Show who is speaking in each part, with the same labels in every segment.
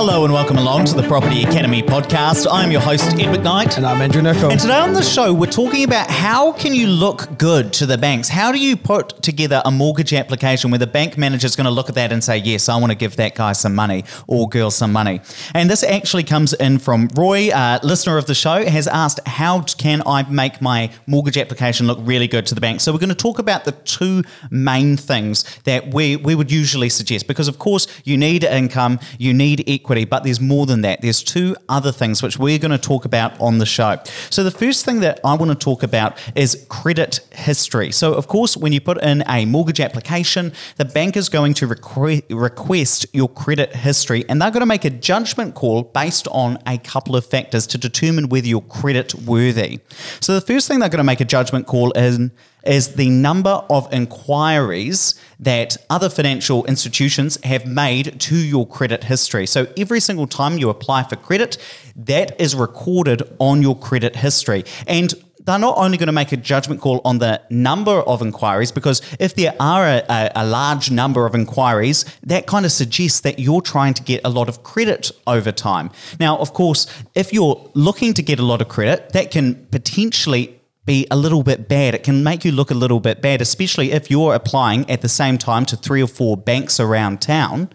Speaker 1: Hello and welcome along to the Property Academy podcast. I'm your host, Ed McKnight.
Speaker 2: And I'm Andrew Nicol.
Speaker 1: And today on the show, we're talking about how can you look good to the banks? How do you put together a mortgage application where the bank manager is going to look at that and say, yes, I want to give that guy some money or girl some money? And this actually comes in from Roy, uh, listener of the show, has asked, how can I make my mortgage application look really good to the bank? So we're going to talk about the two main things that we, we would usually suggest because, of course, you need income, you need equity, but there's more than that. There's two other things which we're going to talk about on the show. So the first thing that I want to talk about is credit history. So, of course, when you put in a mortgage application, the bank is going to requ- request your credit history and they're going to make a judgment call based on a couple of factors to determine whether you're credit worthy. So, the first thing they're going to make a judgment call in is the number of inquiries that other financial institutions have made to your credit history. So every single time you apply for credit, that is recorded on your credit history. And they're not only going to make a judgment call on the number of inquiries, because if there are a, a, large number of inquiries, that kind of suggests that you're trying to get a lot of credit over time. Now, of course, if you're looking to get a lot of credit, that can potentially be a little bit bad. It can make you look a little bit bad, especially if you're applying at the same time to three or four banks around town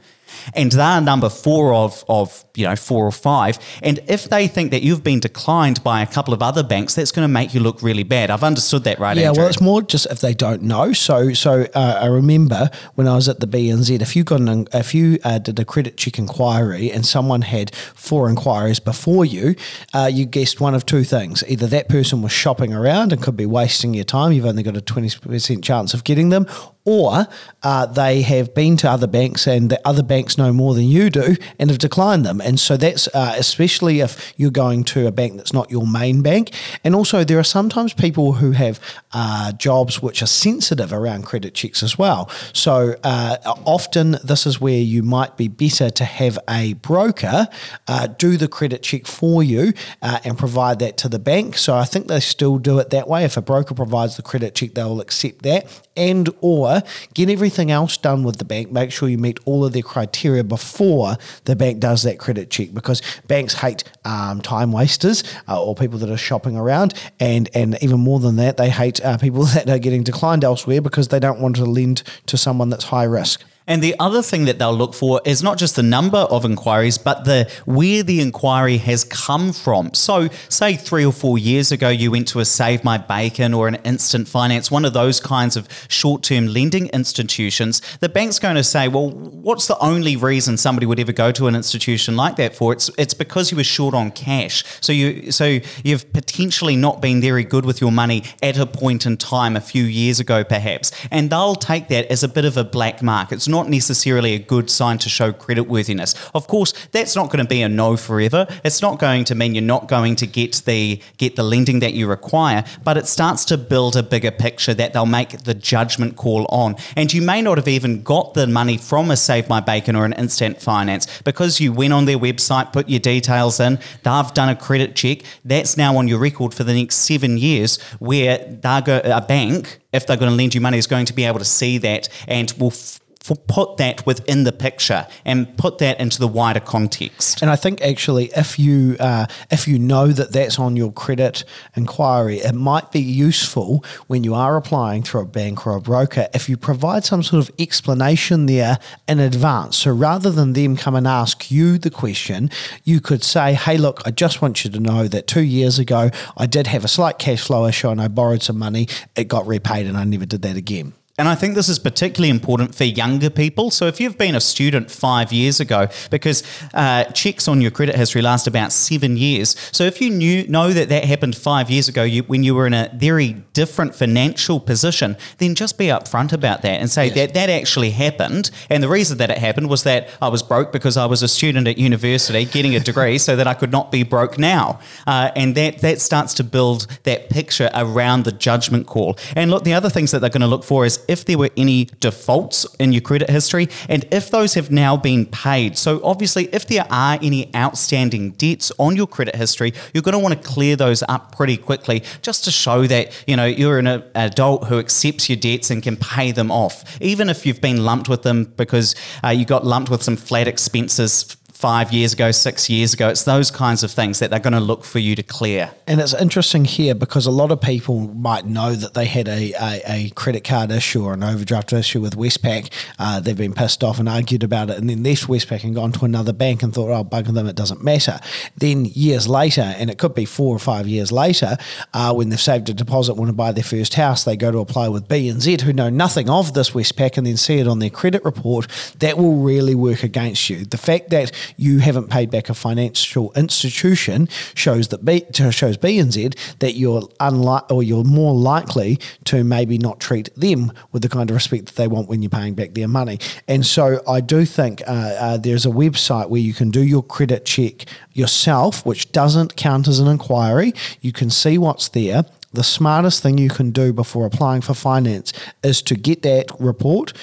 Speaker 1: and they're number four of, of you know four or five. And if they think that you've been declined by a couple of other banks that's going to make you look really bad. I've understood that right
Speaker 2: yeah
Speaker 1: Andrew?
Speaker 2: well it's more just if they don't know. So so uh, i remember when i was at the bnz if you got an if you uh, did a credit check inquiry and someone had four inquiries before you uh, you guessed one of two things. Either that person was shopping around and could be wasting your time. You've only got a 20% chance of getting them or uh, they have been to other banks and the other banks know more than you do and have declined them. And so that's uh, especially if you're going to a bank that's not your main bank. And also, there are sometimes people who have uh, jobs which are sensitive around credit checks as well. So uh, often, this is where you might be better to have a broker uh, do the credit check for you uh, and provide that to the bank. So I think they still do it that way. If a broker provides the credit check, they'll accept that and or get everything else done with the bank. Make sure you meet all of their criteria before the bank does that credit check because banks hate um, time wasters uh, or people that are shopping around. And and even more than that they hate uh, people that are getting declined elsewhere because they don't want to lend to someone that's high risk
Speaker 1: and the other thing that they'll look for is not just the number of inquiries, but the where the inquiry has come from. So, say three or four years ago, you went to a Save My Bacon or an Instant Finance, one of those kinds of short-term lending institutions. The bank's going to say, "Well, what's the only reason somebody would ever go to an institution like that for? It's it's because you were short on cash. So you so you've potentially not been very good with your money at a point in time a few years ago, perhaps, and they'll take that as a bit of a black mark. It's not necessarily a good sign to show creditworthiness. Of course, that's not going to be a no forever. It's not going to mean you're not going to get the get the lending that you require, but it starts to build a bigger picture that they'll make the judgment call on. And you may not have even got the money from a Save My Bacon or an Instant Finance because you went on their website, put your details in, they've done a credit check. That's now on your record for the next seven years, where a bank, if they're going to lend you money, is going to be able to see that and will. F- put that within the picture and put that into the wider context.
Speaker 2: And I think actually, if you uh, if you know that that's on your credit inquiry, it might be useful when you are applying through a bank or a broker if you provide some sort of explanation there in advance. So rather than them come and ask you the question, you could say, "Hey, look, I just want you to know that two years ago I did have a slight cash flow issue and I borrowed some money. It got repaid, and I never did that again."
Speaker 1: And I think this is particularly important for younger people. So if you've been a student five years ago, because uh, checks on your credit history last about seven years. So if you knew know that that happened five years ago, you, when you were in a very different financial position, then just be upfront about that and say yes. that that actually happened. And the reason that it happened was that I was broke because I was a student at university getting a degree, so that I could not be broke now. Uh, and that that starts to build that picture around the judgment call. And look, the other things that they're going to look for is if there were any defaults in your credit history and if those have now been paid. So, obviously, if there are any outstanding debts on your credit history, you're going to want to clear those up pretty quickly just to show that, you know, you're an adult who accepts your debts and can pay them off. Even if you've been lumped with them because uh, you got lumped with some flat expenses five years ago, six years ago. It's those kinds of things that they're going to look for you to clear.
Speaker 2: And it's interesting here because a lot of people might know that they had a, a, a credit card issue or an overdraft issue with Westpac. Uh, they've been pissed off and argued about it and then left Westpac and gone to another bank and thought, oh, bugger them, it doesn't matter. Then years later, and it could be four or five years later, uh, when they've saved a deposit, want to buy their first house, they go to apply with BNZ who know nothing of this Westpac and then see it on their credit report. That will really work against you. The fact that you haven't paid back a financial institution shows that B shows BNZ that you're unlike or you're more likely to maybe not treat them with the kind of respect that they want when you're paying back their money. And so I do think uh, uh, there's a website where you can do your credit check yourself, which doesn't count as an inquiry. You can see what's there the smartest thing you can do before applying for finance is to get that report,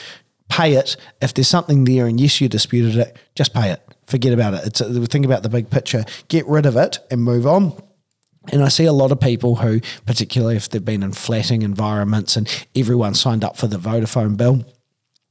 Speaker 2: pay it. If there's something there and yes, you disputed it, just pay it. Forget about it. It's a, think about the big picture. Get rid of it and move on. And I see a lot of people who, particularly if they've been in flatting environments and everyone signed up for the Vodafone bill,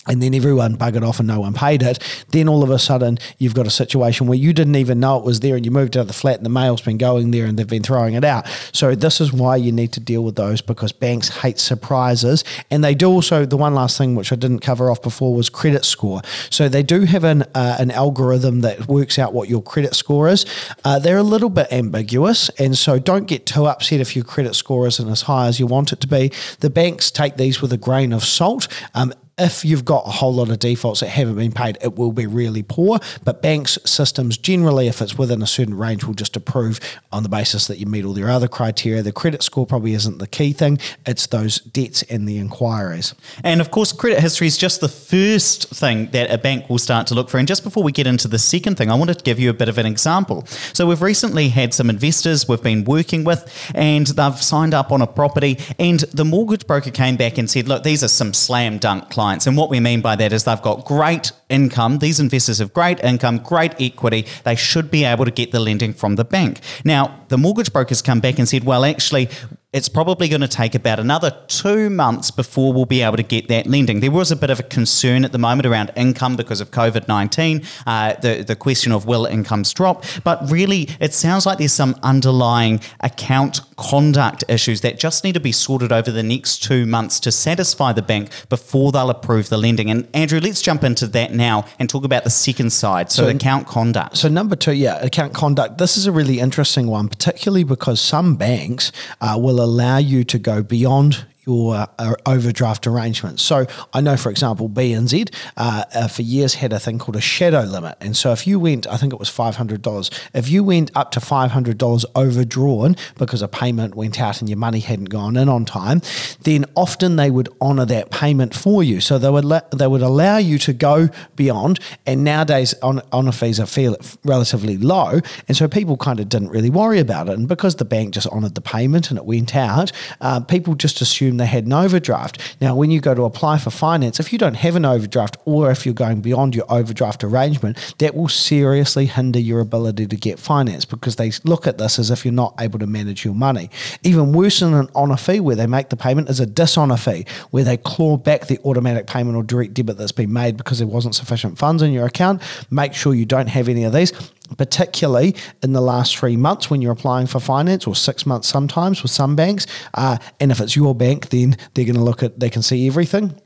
Speaker 2: and then everyone buggered off and no one paid it, then all of a sudden you've got a situation where you didn't even know it was there and you moved out of the flat and the mail's been going there and they've been throwing it out. So this is why you need to deal with those because banks hate surprises. And they do also, the one last thing which I didn't cover off before was credit score. So they do have an, uh, an algorithm that works out what your credit score is. Uh, they're a little bit ambiguous. And so don't get too upset if your credit score isn't as high as you want it to be. The banks take these with a grain of salt. Um, if you've got a whole lot of defaults that haven't been paid, it will be really poor. But banks' systems generally, if it's within a certain range, will just approve on the basis that you meet all their other criteria. The credit score probably isn't the key thing, it's those debts and the inquiries.
Speaker 1: And of course, credit history is just the first thing that a bank will start to look for. And just before we get into the second thing, I wanted to give you a bit of an example. So we've recently had some investors we've been working with, and they've signed up on a property, and the mortgage broker came back and said, Look, these are some slam dunk clients clients. And what we mean by that is they've got great income. These investors have great income, great equity. They should be able to get the lending from the bank. Now, the mortgage brokers come back and said, well, actually, it's probably going to take about another two months before we'll be able to get that lending. There was a bit of a concern at the moment around income because of COVID 19, uh, the, the question of will incomes drop. But really, it sounds like there's some underlying account conduct issues that just need to be sorted over the next two months to satisfy the bank before they'll approve the lending. And Andrew, let's jump into that now and talk about the second side. So, so account conduct.
Speaker 2: So, number two, yeah, account conduct. This is a really interesting one, particularly because some banks uh, will allow you to go beyond your uh, overdraft arrangements. So I know, for example, BNZ uh, uh, for years had a thing called a shadow limit, and so if you went, I think it was five hundred dollars. If you went up to five hundred dollars overdrawn because a payment went out and your money hadn't gone in on time, then often they would honour that payment for you. So they would la- they would allow you to go beyond. And nowadays, on honour fees are fairly, relatively low, and so people kind of didn't really worry about it. And because the bank just honoured the payment and it went out, uh, people just assumed assume they had an overdraft. Now, when you go to apply for finance, if you don't have an overdraft or if you're going beyond your overdraft arrangement, that will seriously hinder your ability to get finance because they look at this as if you're not able to manage your money. Even worse than an honour fee where they make the payment is a dishonour fee where they claw back the automatic payment or direct debit that's been made because there wasn't sufficient funds in your account. Make sure you don't have any of these particularly in the last three months when you're applying for finance or six months sometimes with some banks. Uh, and if it's your bank, then they're going to look at, they can see everything.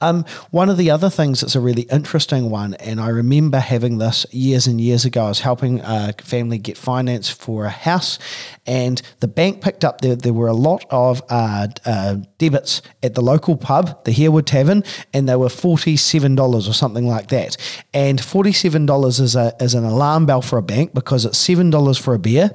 Speaker 2: Um, one of the other things that's a really interesting one, and I remember having this years and years ago. I was helping a family get finance for a house, and the bank picked up there. There were a lot of uh, uh, debits at the local pub, the Harewood Tavern, and they were forty-seven dollars or something like that. And forty-seven dollars is a is an alarm bell for a bank because it's seven dollars for a beer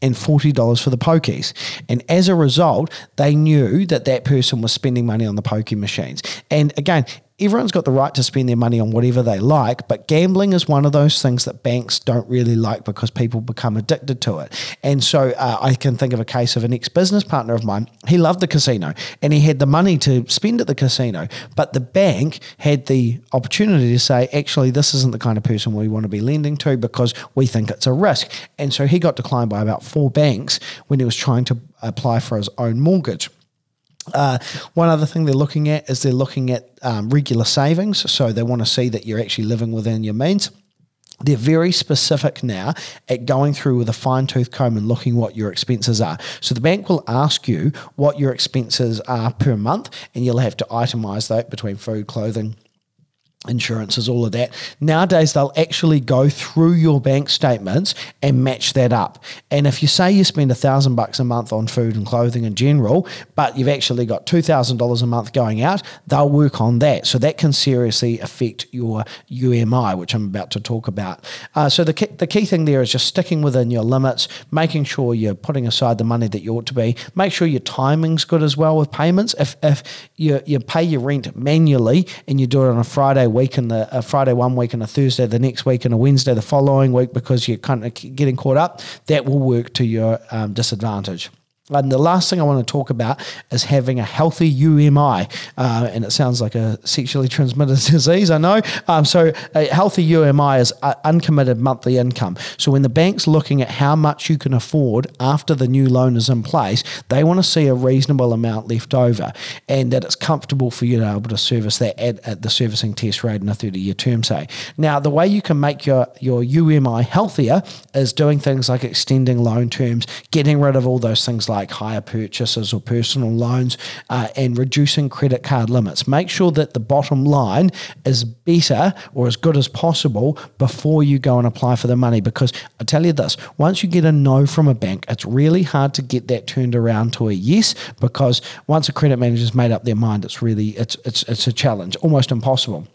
Speaker 2: and forty dollars for the pokies. And as a result, they knew that that person was spending money on the pokie machines. And again, everyone's got the right to spend their money on whatever they like, but gambling is one of those things that banks don't really like because people become addicted to it. And so uh, I can think of a case of an ex business partner of mine. He loved the casino and he had the money to spend at the casino, but the bank had the opportunity to say, actually, this isn't the kind of person we want to be lending to because we think it's a risk. And so he got declined by about four banks when he was trying to apply for his own mortgage. Uh, one other thing they're looking at is they're looking at um, regular savings. So they want to see that you're actually living within your means. they're very specific now at going through with a fine tooth comb and looking what your expenses are. So the bank will ask you what your expenses are per month, and you'll have to itemize that between food, clothing, insurances, all of that. Nowadays, they'll actually go through your bank statements and match that up. And if you say you spend a thousand bucks a month on food and clothing in general, but you've actually got two thousand dollars a month going out, they'll work on that. So that can seriously affect your UMI, which I'm about to talk about. Uh, so the key, the key thing there is just sticking within your limits, making sure you're putting aside the money that you ought to be. Make sure your timing's good as well with payments. If if you you pay your rent manually and you do it on a Friday week and the a Friday one week and a Thursday the next week and a Wednesday the following week because you're kind of getting caught up, that will work to your um, disadvantage. And the last thing I want to talk about is having a healthy UMI. Uh, and it sounds like a sexually transmitted disease, I know. Um, so, a healthy UMI is uncommitted monthly income. So, when the bank's looking at how much you can afford after the new loan is in place, they want to see a reasonable amount left over and that it's comfortable for you to be able to service that at, at the servicing test rate in a 30 year term, say. Now, the way you can make your, your UMI healthier is doing things like extending loan terms, getting rid of all those things like like hire purchases or personal loans uh, and reducing credit card limits. Make sure that the bottom line is better or as good as possible before you go and apply for the money. Because I tell you this once you get a no from a bank, it's really hard to get that turned around to a yes because once a credit manager's made up their mind, it's really it's it's it's a challenge, almost impossible.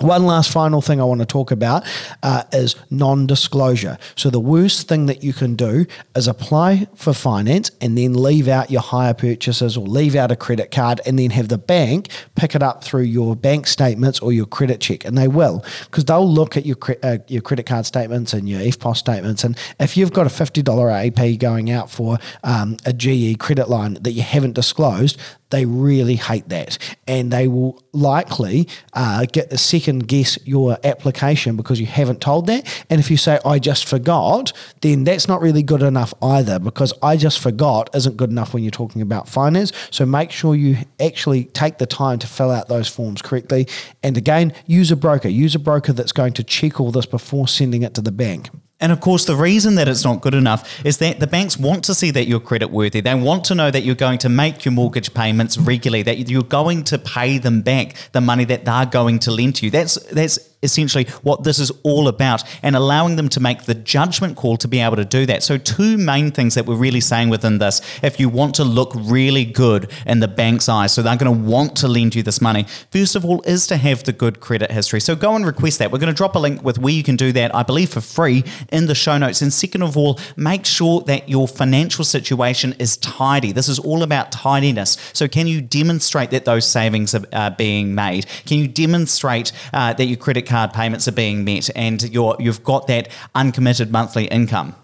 Speaker 2: One last final thing I want to talk about uh, is non disclosure. So, the worst thing that you can do is apply for finance and then leave out your hire purchases or leave out a credit card and then have the bank pick it up through your bank statements or your credit check. And they will, because they'll look at your, uh, your credit card statements and your EFTPOS statements. And if you've got a $50 AP going out for um, a GE credit line that you haven't disclosed, they really hate that. And they will likely uh, get second guess your application because you haven't told that. And if you say, I just forgot, then that's not really good enough either because I just forgot isn't good enough when you're talking about finance. So make sure you actually take the time to fill out those forms correctly. And again, use a broker. Use a broker that's going to check all this before sending it to the bank.
Speaker 1: And of course, the reason that it's not good enough is that the banks want to see that you're credit worthy. They want to know that you're going to make your mortgage payments regularly, that you're going to pay them back the money that they're going to lend to you. That's that's essentially what this is all about and allowing them to make the judgment call to be able to do that. So, two main things that we're really saying within this if you want to look really good in the bank's eyes, so they're going to want to lend you this money, first of all, is to have the good credit history. So, go and request that. We're going to drop a link with where you can do that, I believe, for free in the show notes. And second of all, make sure that your financial situation is tidy. This is all about tidiness. So, can you demonstrate that those savings are, are being made? Can you demonstrate uh, that your credit card payments are being met and you're, you've got that uncommitted monthly income.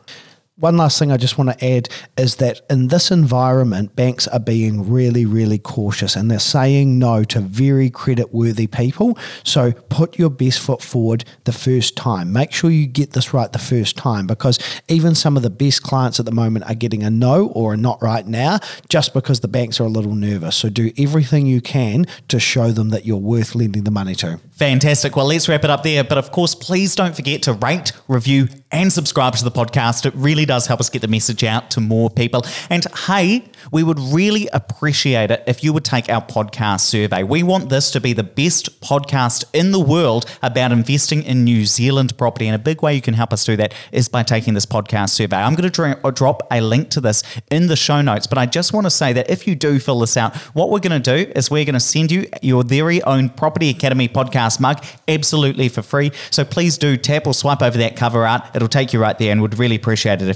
Speaker 2: One last thing I just want to add is that in this environment, banks are being really, really cautious and they're saying no to very credit worthy people. So put your best foot forward the first time. Make sure you get this right the first time because even some of the best clients at the moment are getting a no or a not right now just because the banks are a little nervous. So do everything you can to show them that you're worth lending the money to.
Speaker 1: Fantastic. Well, let's wrap it up there. But of course, please don't forget to rate, review, and subscribe to the podcast. It really does help us get the message out to more people. And hey, we would really appreciate it if you would take our podcast survey. We want this to be the best podcast in the world about investing in New Zealand property. And a big way you can help us do that is by taking this podcast survey. I'm going to uh, drop a link to this in the show notes, but I just want to say that if you do fill this out, what we're going to do is we're going to send you your very own Property Academy podcast mug absolutely for free. So please do tap or swipe over that cover art. It'll take you right there and would really appreciate it if